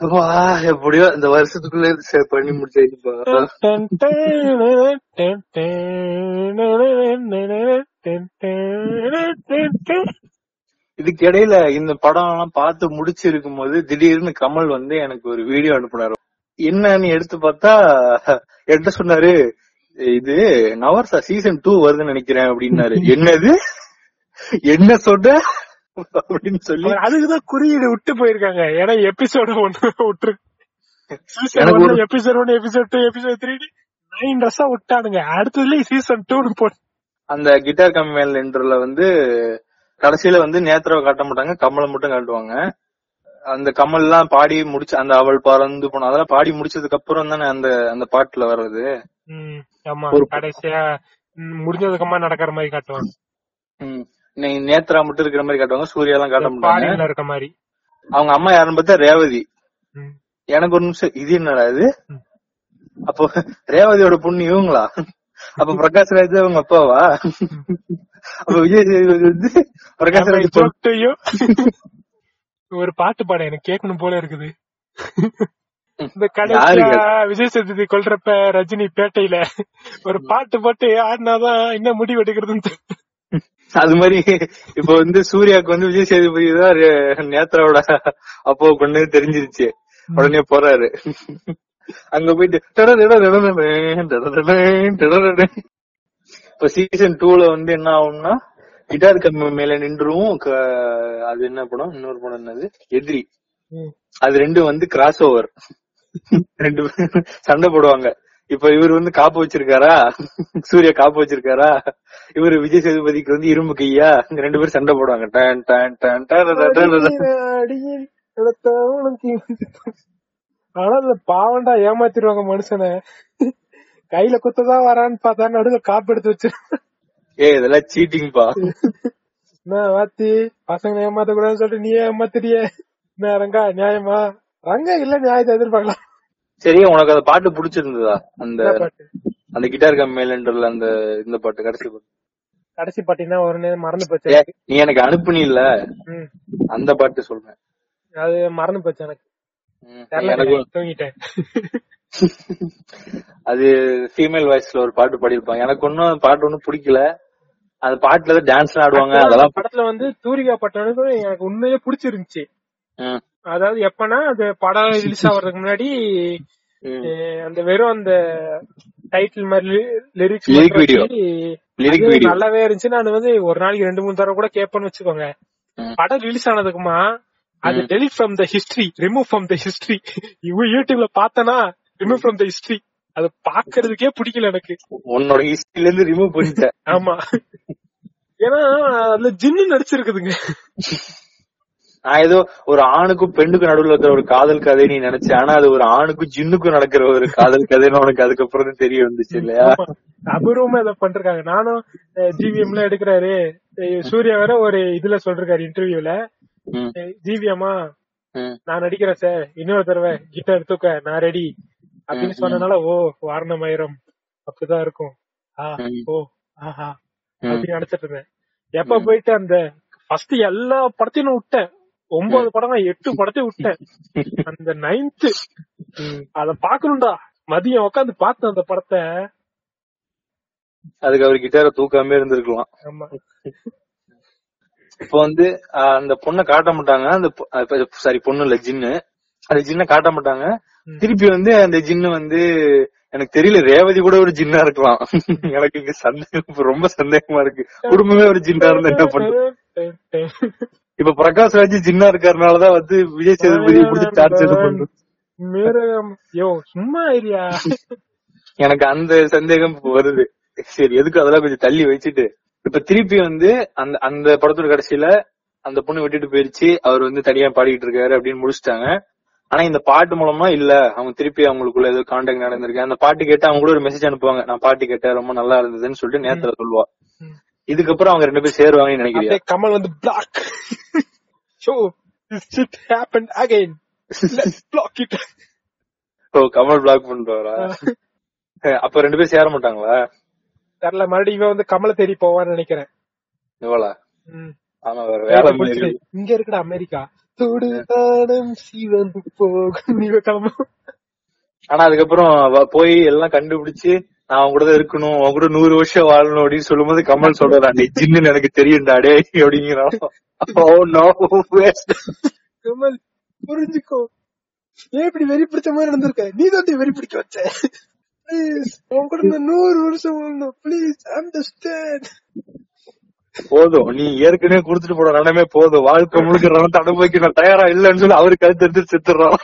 வா எப்படியோ இந்த வருஷத்துக்குள்ள பண்ணி முடிச்சாச்சுப்பா. இதுக்கு இடையில இந்த படம் எல்லாம் பார்த்து முடிச்சிருக்கும் போது திடீர்னு கமல் வந்து எனக்கு ஒரு வீடியோ அனுப்புனாரு. என்னன்னு எடுத்து பார்த்தா என்கிட்ட சொன்னாரு இது நவர்சா சீசன் டூ வருதுன்னு நினைக்கிறேன் அப்படின்னாரு. என்னது? என்ன சொன்ன அப்படின்னு சொல்லி அதுக்குதான் குறியீடு விட்டு போயிருக்காங்க. ஏன்னா எபிசோடு ஒண்ணு ஒரு- episode one episode two episode three nine ட்ரெஸ்ஸா விட்டானுங்க. அடுத்ததுல சீசன் டூ போட்டு அந்த கிட்டார் கம்மேல் என்ட்ரல வந்து கடைசியில வந்து நேத்ராவை காட்ட மாட்டாங்க கமலை மட்டும் காட்டுவாங்க. அந்த கமல் எல்லாம் பாடி முடிச்சு அந்த அவள் பறந்து போன அதெல்லாம் பாடி முடிச்சதுக்கு அப்புறம் தானே அந்த அந்த பாட்டுல வர்றது. ஆமா. கடைசியா முடிஞ்சதுக்கு அம்மா நடக்கிற மாதிரி காட்டுவாங்க. ம். நே- நேத்ரா மட்டும் இருக்கிற மாதிரி காட்டுவாங்க சூர்யா எல்லாம் காட்ட மாட்டாங்க இருக்க மாதிரி அவங்க அம்மா யாருன்னு பார்த்தா ரேவதி. எனக்கு ஒரு நிமிஷம் இது என்னடா இது. அப்போ ரேவதியோட பொண்ணு இவங்களா அப்ப பிரகாஷ் ராஜ் அவங்க அப்பாவா அப்ப விஜய் சேதுபதி வந்து பிரகாஷ் ராஜ் you? ஒரு பாட்டு பாட எனக்கு கேட்கணும் போல இருக்குது இந்த கடைசியா? விஜய் சேதுபதி கொல்றப்ப ரஜினி பேட்டையில ஒரு பாட்டு போட்டு ஆடினாதான் என்ன முடிவு எடுக்கிறதுன்னு. அது மாதிரி இப்ப வந்து சூர்யாவுக்கு வந்து விஜய் சேதுபதி தான் நேத்ராவோட அப்போ பொண்ணு தெரிஞ்சிருச்சு உடனே போறாரு அங்க போயிட்டு. இப்ப சீசன் டூல வந்து என்ன ஆகும்னா கிட்டார் கம்மி மேல நின்றுவும் அது என்ன படம் இன்னொரு படம் என்னது எதிரி. அது ரெண்டும் வந்து கிராஸ் ஓவர் ரெண்டு பேரும் சண்டை போடுவாங்க இப்ப இவர் வந்து காப்பு வச்சிருக்காரா? சூர்யா காப்பு வச்சிருக்காரா? இவரு விஜய் சேதுபதிக்கு வந்து இரும்பு கையா? இங்க ரெண்டு பேரும் சண்டை போடுவாங்க. டன் டன் டன் டன் ஆனா அந்த பாவண்டா ஏமாத்திருவாங்க மனுஷனை. கையில குத்ததான் வரான்னு பார்த்தா நடுவுல காப்பு எடுத்து வச்சு ஏய் இதெல்லாம் சீட்டிங் பா என்ன வாத்தி? பசங்க ஏமாத்த கூடாதுன்னு சொல்லிட்டு நீ ஏமாத்திட்டியே. என்ன ரங்கா நியாயமா? ரங்கா இல்ல நியாயத்தை எதிர்பார்க்கலாம். சரி உனக்கு அந்த பாட்டு பிடிச்சிருந்ததா? அந்த பாட்டு? அந்த கிட்டார் கம்மேலன்றல அந்த இந்த பாட்டு கடைசி பாட்டு? கடைசி பாட்டினா ஒரு மறந்து போச்சு நீ எனக்கு அனுப்புனில்ல. அந்த பாட்டு சொல்றேன். அது மறந்து போச்சு எனக்கு. தூங்கிட்டேன். அது ஃபீமேல் வாய்ஸ்ல ஒரு பாட்டு பாடியிருப்பாங்க எனக்கு ஒன்னும் பாட்டு ஒன்னும் பிடிக்கல. அந்த பாட்டுல டான்ஸ் ஆடுவாங்க அதெல்லாம் படத்துல வந்து தூரிகா பட்டனுக்கு எனக்கு உண்மையே பிடிச்சிருந்துச்சு. அதாவது எப்பனா அது படம் ரிலீஸ் ஆகுறதுக்கு முன்னாடி அந்த வெறும் அந்த டைட்டில் மாதிரி லிரிக்ஸ். நல்லாவே இருந்துச்சு. நான் வந்து ஒரு நாளைக்கு ரெண்டு மூணு தடவை கூட கேட்பேன்னு வச்சுக்கோங்க. படம் ரிலீஸ் ஆனதுக்குமா அது. Delete from the history remove from the history இவ யூடியூப்ல பார்த்தனா ரிமூவ் ஃப்ரம் த ஹிஸ்டரி அது பாக்குறதுக்கே பிடிக்கல எனக்கு. உன்னோட ஹிஸ்டரியில இருந்து ரிமூவ் பண்ணிட்டேன் ஆமா. ஏன்னா அதுல ஜின்னு நடிச்சிருக்குதுங்க. நான் ஏதோ ஒரு ஆணுக்கும் பெண்ணுக்கும் நடுவுல இருக்கிற ஒரு காதல் கதை நீ நினைச்ச ஆனா அது ஒரு ஆணுக்கும் ஜின்னுக்கும் நடக்கிற ஒரு காதல் கதைன்னு உனக்கு அதுக்கப்புறம் தான் தெரிய வந்துச்சு இல்லையா. அபூர்வமா இதை பண்றாங்க நானும் ஜிவிஎம் எல்லாம் எடுக்கிறாரு. சூர்யா வேற ஒரு இதுல சொல்றாரு இன்டர்வியூல ஜிவிஎம்மா நான் நடிக்கிறேன் சார். இன்னொரு தடவை கிட்டார் தூக்க நான் ரெடி அப்படின்னு சொன்னனால ஓ வாரணமாயிரம். அப்படிதான் இருக்கும். ஓ ஆஹா. அப்படின்னு நினைச்சிட்டு இருந்தேன். எப்ப போயிட்டு அந்த ஃபர்ஸ்ட் எல்லா படத்தையும் விட்டேன். ஒன்பது படம் எட்டு படத்தையும் விட்டேன். அந்த நைன்த் அத பாக்கணும்டா மதியம் உட்காந்து பார்த்தேன் அந்த படத்தை. அதுக்கு அவர் கிட்டார தூக்காம இருந்திருக்கலாம். இப்ப வந்து அந்த பொண்ணை காட்ட மாட்டாங்க. அந்த சாரி பொண்ணு இல்ல ஜின்னு அந்த ஜின்ன காட்ட மாட்டாங்க. திருப்பி வந்து அந்த ஜின்னு வந்து எனக்கு தெரியல ரேவதி கூட ஒரு ஜின்னா இருக்கலாம். எனக்கு இங்க சந்தேகம் ரொம்ப சந்தேகமா இருக்கு. குடும்பமே ஒரு ஜின்னா இருந்தா என்ன பண்ணும் இப்ப பிரகாஷ் ராஜ் ஜின்னா இருக்கறனாலதான் வந்து விஜய் சேதுபதி பிடிச்சி டார்ச்சர் பண்றது மேரம் யோ சும்மா ஐரியா எனக்கு அந்த சந்தேகம் வருது. சரி எதுக்கு அதெல்லாம் கொஞ்சம் தள்ளி வச்சுட்டு இப்ப திருப்பி வந்து அந்த அந்த படத்தோட கடைசியில அந்த பொண்ணு விட்டுட்டு போயிருச்சு அவர் வந்து தனியா பாடிக்கிட்டு இருக்காரு அப்படின்னு முடிச்சிட்டாங்க. ஆனா இந்த பாட்டு மூலமா இல்ல அவங்க திருப்பி அவங்களுக்குள்ள ஏதோ கான்டாக்ட் நடந்திருக்கு. அந்த பாட்டு கேட்டு அவங்க கூட ஒரு மெசேஜ் அனுப்புவாங்க நான் பாட்டு கேட்டேன் ரொம்ப நல்லா இருந்ததுன்னு சொல்லிட்டு நேத்துல சொல்லுவா. இதுக்கப்புறம் அவங்க ரெண்டு பேரும் சேருவாங்கன்னு அப்படியே கமல் வந்து block show this shit happen again block it oh Kamal block பண்றாரா அப்ப ரெண்டு பேரும் சேர மாட்டாங்களா? தெரியல மறுபடியும் இவன் வந்து கமலை தேடி போவான்னு நினைக்கிறேன். இவளா. ஆமா வேற வேலை இங்க இருக்குடா அமெரிக்கா. தொடுதானம் சிவந்து போகும். ஆனா அதுக்கப்புறம் போய் எல்லாம் கண்டுபிடிச்சு நான் அவன் கூட தான் இருக்கணும் அவன் கூட நூறு வருஷம் வாழணும் அப்படின்னு சொல்லும்போது கமல் சொல்றான் நீ ஜின்னு எனக்கு தெரியும்டா டே அப்படிங்கிறான். ஓ நோ கமல் புரிஞ்சுக்கோ. ஏன் இப்படி வெறி பிடிச்ச மாதிரி நடந்திருக்க? நீ தான் வெறி பிடிக்க வச்ச. ப்ளீஸ் உன் கூட நூறு வருஷம் வாழணும். ப்ளீஸ் அண்டர்ஸ்டாண்ட் போதும் நீ ஏற்கனவே குடுத்துட்டு போன ரணமே போதும். வாழ்க்கை முழுக்க ரணத்தை அனுபவிக்க நான் தயாரா இல்லைன்னு சொல்லி அவரு கழுத்து எடுத்து செத்துறான்